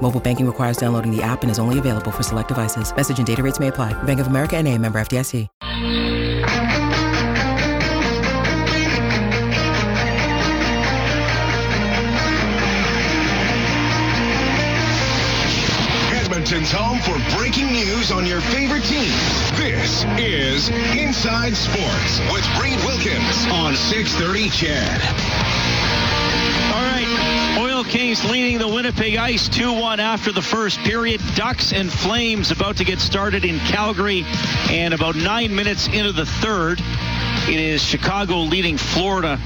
Mobile banking requires downloading the app and is only available for select devices. Message and data rates may apply. Bank of America and a member FDIC. Edmonton's home for breaking news on your favorite teams. This is Inside Sports with Reed Wilkins on 630 CHED. All right. Kings leading the Winnipeg Ice 2-1 after the first period. Ducks and Flames about to get started in Calgary. And about nine minutes into the third, it is Chicago leading Florida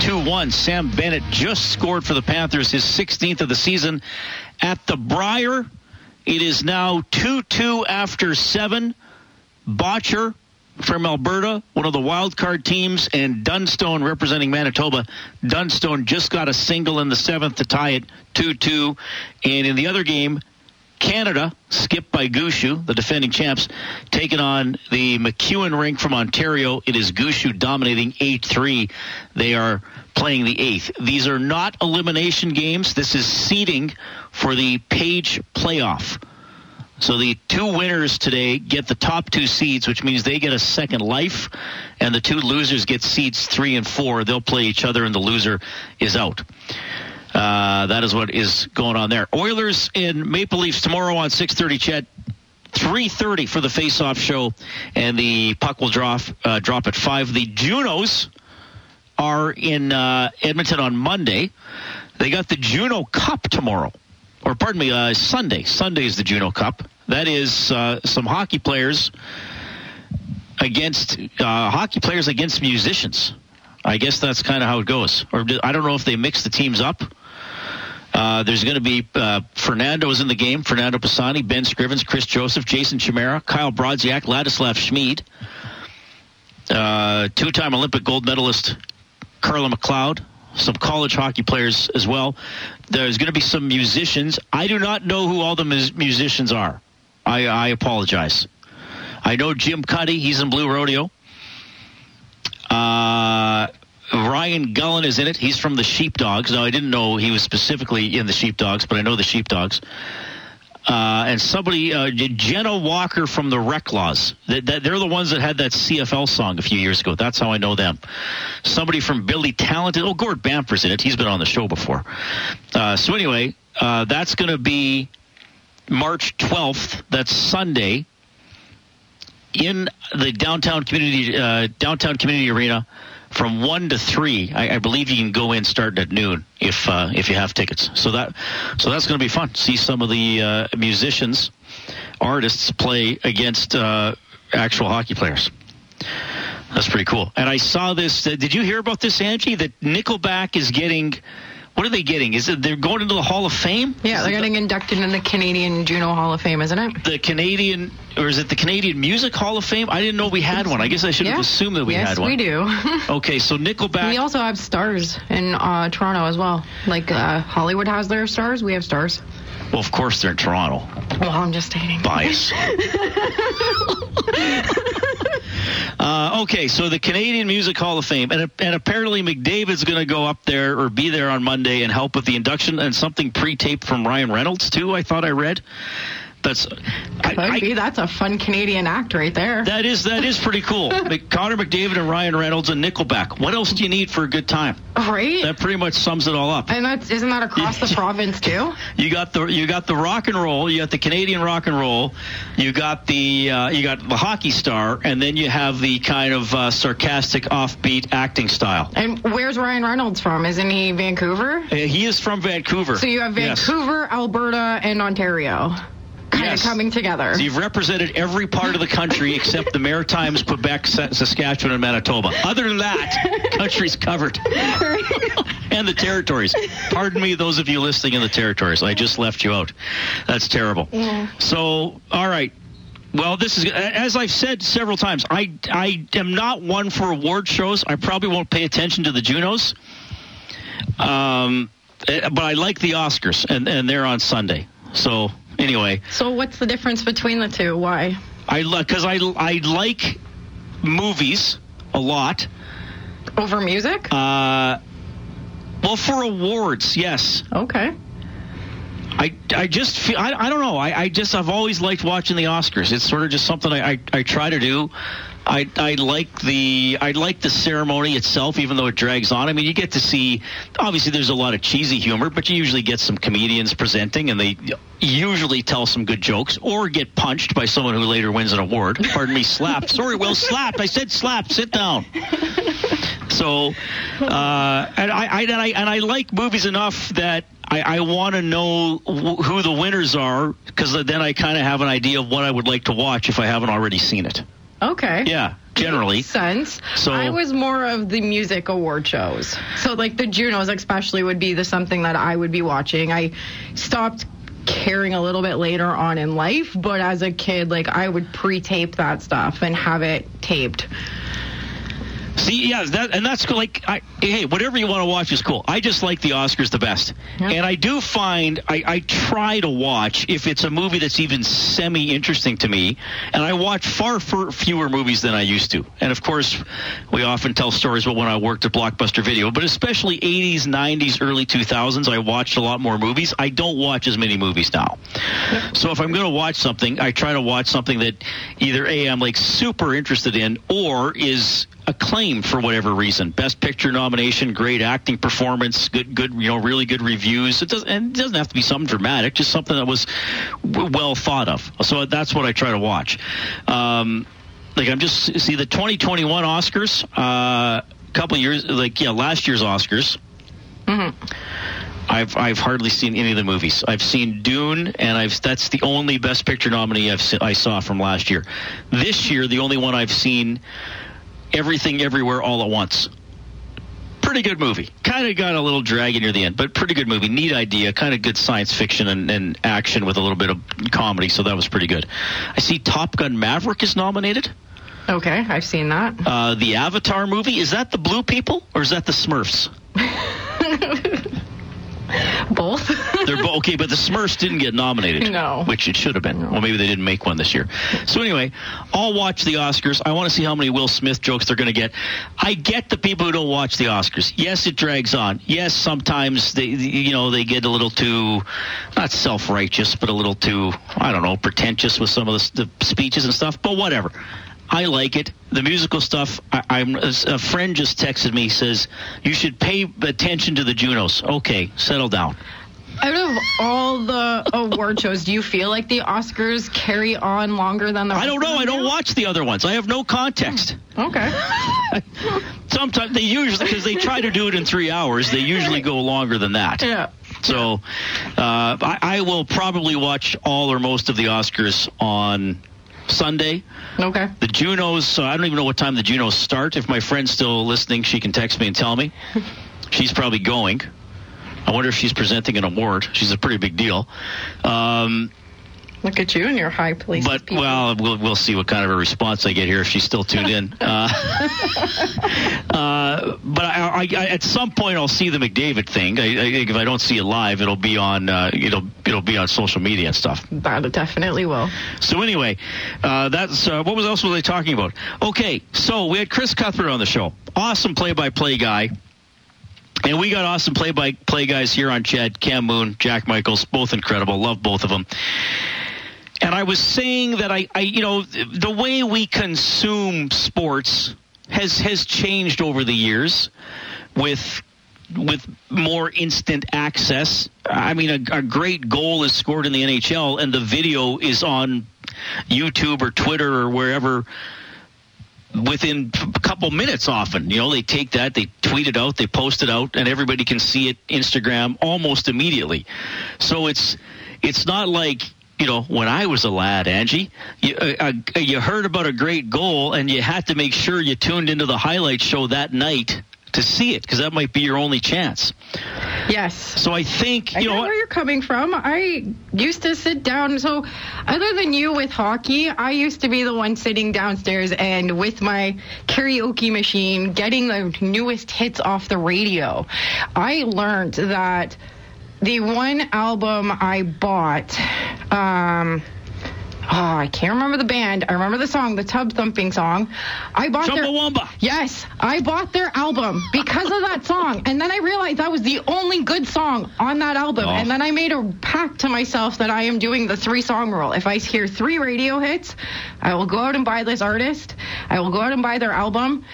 2-1. Sam Bennett just scored for the Panthers, his 16th of the season. At the Brier, it is now 2-2 after seven. Bottcher from Alberta, one of the wild card teams, and Dunstone representing Manitoba. Dunstone just got a single in the seventh to tie it 2-2. And in the other game, Canada, skipped by Gushue, the defending champs, taking on the McEwen rink from Ontario. It is Gushue dominating 8-3. They are playing the eighth. These are not elimination games. This is seeding for the Page playoff. So the two winners today get the top two seeds, which means they get a second life, and the two losers get seeds three and four. They'll play each other, and the loser is out. Uh, that is what is going on there. Oilers and Maple Leafs tomorrow on 6:30. CHED. 3:30 for the face-off show, and the puck will drop uh, drop at five. The Junos are in uh, Edmonton on Monday. They got the Juno Cup tomorrow or pardon me, uh, Sunday. Sunday is the Juno Cup. That is uh, some hockey players against uh, hockey players against musicians. I guess that's kind of how it goes. Or I don't know if they mix the teams up. Uh, there's going to be uh, Fernando is in the game. Fernando Pisani, Ben Scrivens, Chris Joseph, Jason Chimera, Kyle Brodziak, Ladislav Smid, uh, two-time Olympic gold medalist Carla MacLeod, some college hockey players as well. There's going to be some musicians. I do not know who all the mus- musicians are. I, I apologize. I know Jim Cuddy. He's in Blue Rodeo. Uh, Ryan Gullen is in it. He's from the Sheepdogs. Now, I didn't know he was specifically in the Sheepdogs, but I know the Sheepdogs. Uh, and somebody, uh, Jenna Walker from the Reklaws. That, they're the ones that had that CFL song a few years ago. That's how I know them. Somebody from Billy Talented. Oh, Gord Bamford's in it. He's been on the show before. Uh, so anyway, uh, that's going to be March 12th. That's Sunday in the downtown community uh, downtown community arena from one to three. I, I, believe you can go in starting at noon if uh, if you have tickets. So that so that's going to be fun. See some of the uh, musicians, artists play against uh, actual hockey players. That's pretty cool. And I saw this. Uh, did you hear about this, Angie? That Nickelback is getting. What are they getting? Is it they're going into the Hall of Fame? Yeah, they're getting inducted in the Canadian Juno Hall of Fame, isn't it? The Canadian, or is it the Canadian Music Hall of Fame? I didn't know we had one. I guess I should have assumed that we yes, had one. we do. Okay, so Nickelback. we also have stars in uh, Toronto as well. Like uh, Hollywood has their stars, we have stars. well, of course they're in Toronto. Well, I'm just stating. Bias. Uh, okay, so the Canadian Music Hall of Fame, and, and apparently McDavid's going to go up there or be there on Monday and help with the induction, and something pre-taped from Ryan Reynolds too. I thought I read. That's I, Could I- be. That's a fun Canadian act right there. that is that is pretty cool. Connor McDavid and Ryan Reynolds and Nickelback. What else do you need for a good time? right? That pretty much sums it all up. and that's isn't that across the province too? You got the you got the rock and roll, you got the Canadian rock and roll, you got the uh, you got the hockey star, and then you have the kind of uh, sarcastic, offbeat acting style. And where's Ryan Reynolds from? Isn't he Vancouver? Uh, He is from Vancouver. So you have Yes. Vancouver, Alberta, and Ontario kind Yes. of coming together. So you've represented every part of the country except the Maritimes, Quebec, Saskatchewan, and Manitoba. Other than that, country's covered. and the territories. Pardon me, those of you listening in the territories. I just left you out. That's terrible. So, all right. Well, this is as I've said several times. I I am not one for award shows. I probably won't pay attention to the Junos. Um, eh, but I like the Oscars, and and they're on Sunday. So anyway, So what's the difference between the two? Why? I like because I I like movies a lot. Over music? Uh, well, for awards, yes. Okay. I, I just feel I, I don't know I, I just I've always liked watching the Oscars. It's sort of just something I, I, I try to do. I, I like the I like the ceremony itself, even though it drags on. I mean, you get to see obviously there's a lot of cheesy humor, but you usually get some comedians presenting, and they usually tell some good jokes or get punched by someone who later wins an award. Pardon me, slapped. Sorry, Will, slapped. I said slapped. Sit down. So, uh, and I, I and I and I like movies enough that I, I want to know wh- who the winners are because then I kind of have an idea of what I would like to watch if I haven't already seen it. Okay. Yeah, generally. Makes sense. So- I was more of the music award shows. So like the Junos especially would be the something that I would be watching. I stopped caring a little bit later on in life, but as a kid like I would pre-tape that stuff and have it taped. See, yeah, that and that's. Like, I, hey, whatever you want to watch is cool. I just like the Oscars the best, Yeah. and I do find I, I try to watch if it's a movie that's even semi interesting to me, and I watch far fewer movies than I used to. And of course, we often tell stories about when I worked at Blockbuster Video, but especially 80s, 90s, early 2000s, I watched a lot more movies. I don't watch as many movies now. So if I'm going to watch something, I try to watch something that either a I'm like super interested in or is acclaimed for whatever reason. Best Picture nomination, great acting performance, good, good, you know, really good reviews. It doesn't, and it doesn't have to be something dramatic, just something that was w- well thought of. So that's what I try to watch. Um, like I'm just see the 2021 Oscars. Uh, a couple years, like yeah, last year's Oscars. Hmm. I've I've hardly seen any of the movies. I've seen Dune, and I've that's the only Best Picture nominee I've se- I saw from last year. This year, the only one I've seen, Everything Everywhere All at Once. Pretty good movie. Kind of got a little draggy near the end, but pretty good movie. Neat idea. Kind of good science fiction and, and action with a little bit of comedy. So that was pretty good. I see Top Gun Maverick is nominated. Okay, I've seen that. Uh, the Avatar movie is that the Blue People or is that the Smurfs? Both. They're both okay, but the Smurfs didn't get nominated. No. Which it should have been. Well, maybe they didn't make one this year. So anyway, I'll watch the Oscars. I want to see how many Will Smith jokes they're going to get. I get the people who don't watch the Oscars. Yes, it drags on. Yes, sometimes they, you know, they get a little too, not self-righteous, but a little too, I don't know, pretentious with some of the, the speeches and stuff. But whatever. I like it. The musical stuff. I, I'm a friend just texted me says you should pay attention to the Junos. Okay, settle down. Out of all the award shows, do you feel like the Oscars carry on longer than the I don't know. I don't do? watch the other ones. I have no context. Okay. Sometimes they usually because they try to do it in three hours. They usually go longer than that. Yeah. So uh, I, I will probably watch all or most of the Oscars on Sunday. Okay. The Junos. Uh, I don't even know what time the Junos start. If my friend's still listening, she can text me and tell me. She's probably going. I wonder if she's presenting an award. She's a pretty big deal. Um, Look at you and your high places. but people. well, we'll we'll see what kind of a response I get here if she's still tuned in. Uh, uh, but I, I, I, at some point I'll see the McDavid thing. I, I, think if I don't see it live, it'll be on uh, it'll it'll be on social media and stuff. that definitely will. So anyway, uh, that's uh, what was else were they talking about? Okay, so we had Chris Cuthbert on the show. Awesome play-by-play guy. And we got awesome play-by-play guys here on CHED, Cam Moon, Jack Michaels, both incredible. Love both of them. And I was saying that I, I, you know, the way we consume sports has has changed over the years with with more instant access. I mean, a, a great goal is scored in the NHL, and the video is on YouTube or Twitter or wherever within a couple minutes often you know they take that they tweet it out they post it out and everybody can see it instagram almost immediately so it's it's not like you know when i was a lad angie you, uh, uh, you heard about a great goal and you had to make sure you tuned into the highlight show that night to see it because that might be your only chance Yes. So I think you I know know where you're coming from. I used to sit down. So, other than you with hockey, I used to be the one sitting downstairs and with my karaoke machine getting the newest hits off the radio. I learned that the one album I bought, um, Oh, I can't remember the band. I remember the song, the tub thumping song. I bought their Chumbawamba. Yes, I bought their album because of that song. And then I realized that was the only good song on that album. Oh. And then I made a pact to myself that I am doing the three song rule. If I hear three radio hits, I will go out and buy this artist. I will go out and buy their album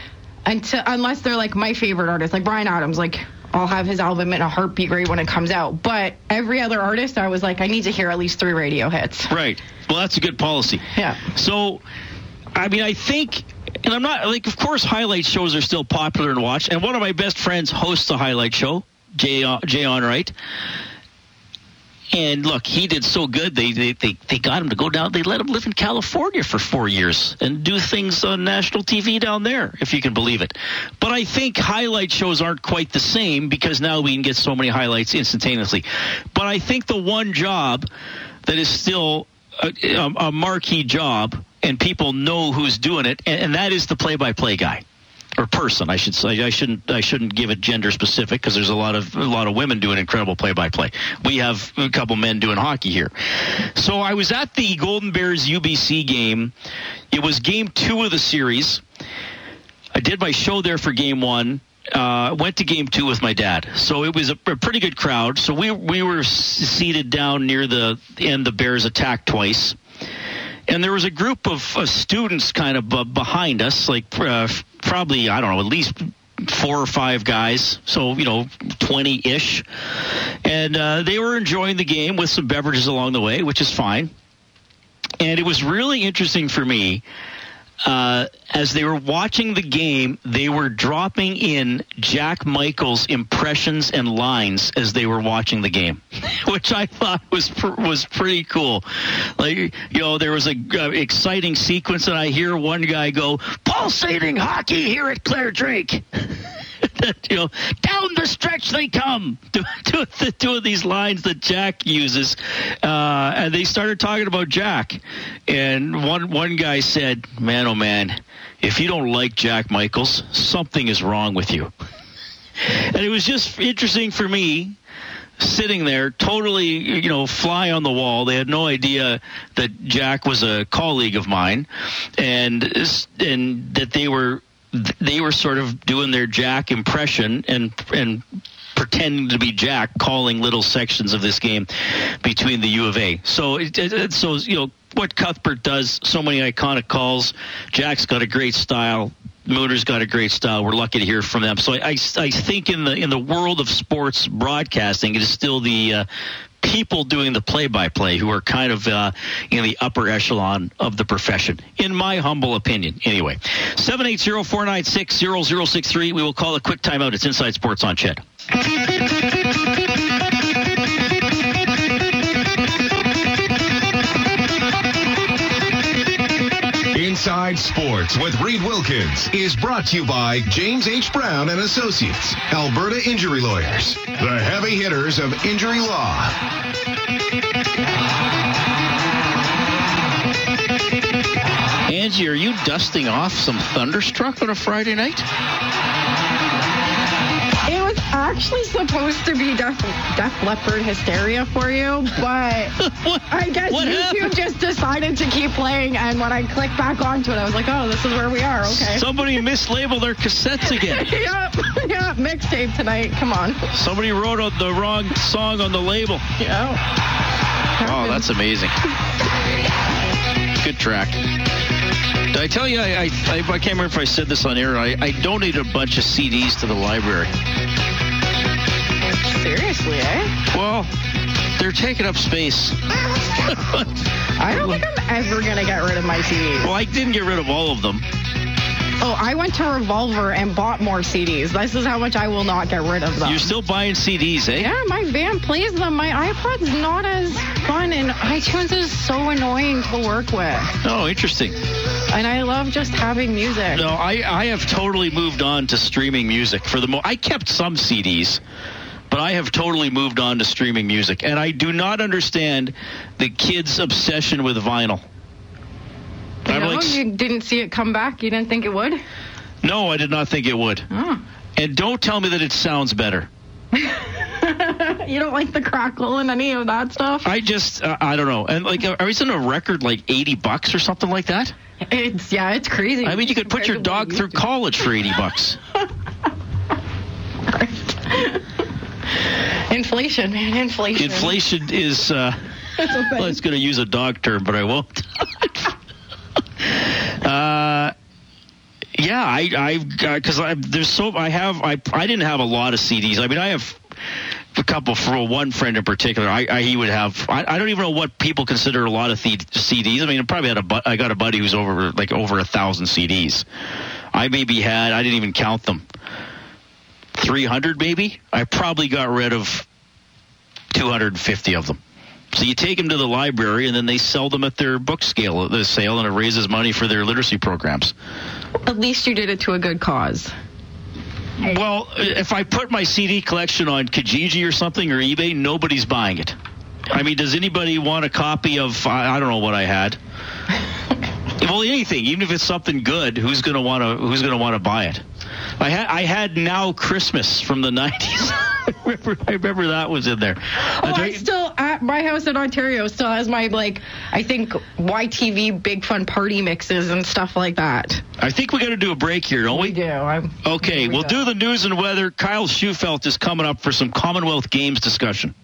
until unless they're like my favorite artist, like Bryan Adams, like I'll have his album in a heartbeat rate when it comes out. But every other artist, I was like, I need to hear at least three radio hits. Right. Well, that's a good policy. Yeah. So, I mean, I think, and I'm not like, of course, highlight shows are still popular and watched. And one of my best friends hosts a highlight show, Jay uh, Jay Onrait. And look, he did so good. They, they they they got him to go down. They let him live in California for four years and do things on national TV down there, if you can believe it. But I think highlight shows aren't quite the same because now we can get so many highlights instantaneously. But I think the one job that is still a, a, marquee job and people know who's doing it, and, and that is the play-by-play guy or person, I should say. I shouldn't I shouldn't give it gender specific because there's a lot of a lot of women doing incredible play-by-play. We have a couple men doing hockey here. So I was at the Golden Bears UBC game. It was game two of the series. I did my show there for game one. Uh, went to game two with my dad, so it was a, a pretty good crowd. So we we were seated down near the end. The Bears attacked twice, and there was a group of uh, students kind of uh, behind us, like uh, probably I don't know, at least four or five guys, so you know, twenty ish, and uh, they were enjoying the game with some beverages along the way, which is fine. And it was really interesting for me uh, as they were watching the game, they were dropping in Jack Michael's impressions and lines as they were watching the game, which I thought was pr- was pretty cool. Like you know, there was a uh, exciting sequence, and I hear one guy go, "Pulsating hockey here at Clare Drake." you know, down the stretch they come. Two, of these lines that Jack uses, uh, and they started talking about Jack. And one one guy said, "Man, oh man, if you don't like Jack Michaels, something is wrong with you." And it was just interesting for me sitting there totally you know fly on the wall they had no idea that jack was a colleague of mine and and that they were they were sort of doing their jack impression and and pretending to be jack calling little sections of this game between the u of a so it, it, so you know what cuthbert does so many iconic calls jack's got a great style Mooner's got a great style. We're lucky to hear from them. So I, I, I think in the in the world of sports broadcasting, it is still the uh, people doing the play-by-play who are kind of uh, in the upper echelon of the profession, in my humble opinion. Anyway, seven eight zero four nine six zero zero six three. We will call a quick timeout. It's Inside Sports on Ched. Inside Sports with Reed Wilkins is brought to you by James H. Brown and Associates, Alberta Injury Lawyers, the heavy hitters of injury law. Angie, are you dusting off some thunderstruck on a Friday night? It was actually supposed to be Def, Def Leppard hysteria for you, but? I guess What YouTube happened? just decided to keep playing. And when I clicked back onto it, I was like, oh, this is where we are. Okay. Somebody mislabeled their cassettes again. yep, yep, mixtape tonight. Come on. Somebody wrote the wrong song on the label. Yeah. Oh, that's amazing. Good track. Did I tell you, I, I, I, I can't remember if I said this on air. I, I donated a bunch of CDs to the library. Seriously, eh? Well, they're taking up space. I don't think I'm ever gonna get rid of my CDs. Well, I didn't get rid of all of them. Oh, I went to Revolver and bought more CDs. This is how much I will not get rid of them. You're still buying CDs, eh? Yeah, my van plays them. My iPod's not as fun, and iTunes is so annoying to work with. Oh, interesting. And I love just having music. No, I, I have totally moved on to streaming music for the mo. I kept some CDs, but I have totally moved on to streaming music, and I do not understand the kids' obsession with vinyl. You, know, like, you didn't see it come back. You didn't think it would. no, I did not think it would. Oh. And don't tell me that it sounds better. You don't like the crackle and any of that stuff. I just, uh, I don't know. And like, are isn't a record like eighty bucks or something like that? It's yeah, it's crazy. I mean, you could put your dog to what it through college for eighty bucks. Inflation, man, inflation. Inflation is. Uh, well, it's going to use a dog term, but I won't. uh, yeah, I, I, because I, there's so I have I, I didn't have a lot of CDs. I mean, I have a couple for one friend in particular. I, I he would have. I, I don't even know what people consider a lot of the, CDs. I mean, I probably had a bu- I got a buddy who's over like over a thousand CDs. I maybe had. I didn't even count them. Three hundred maybe. I probably got rid of two hundred and fifty of them. So you take them to the library, and then they sell them at their book scale, uh, the sale, and it raises money for their literacy programs. At least you did it to a good cause. Well, if I put my CD collection on Kijiji or something or eBay, nobody's buying it. I mean, does anybody want a copy of? I, I don't know what I had. well, anything, even if it's something good, who's gonna want to? Who's gonna want to buy it? I had I had Now Christmas from the '90s. I, remember, I remember that was in there. Oh, Uh, I still at my house in Ontario still has my like I think YTV Big Fun Party mixes and stuff like that. I think we got to do a break here, don't we? We do. I'm, Okay, we we'll go. do the news and weather. Kyle Shewfelt is coming up for some Commonwealth Games discussion.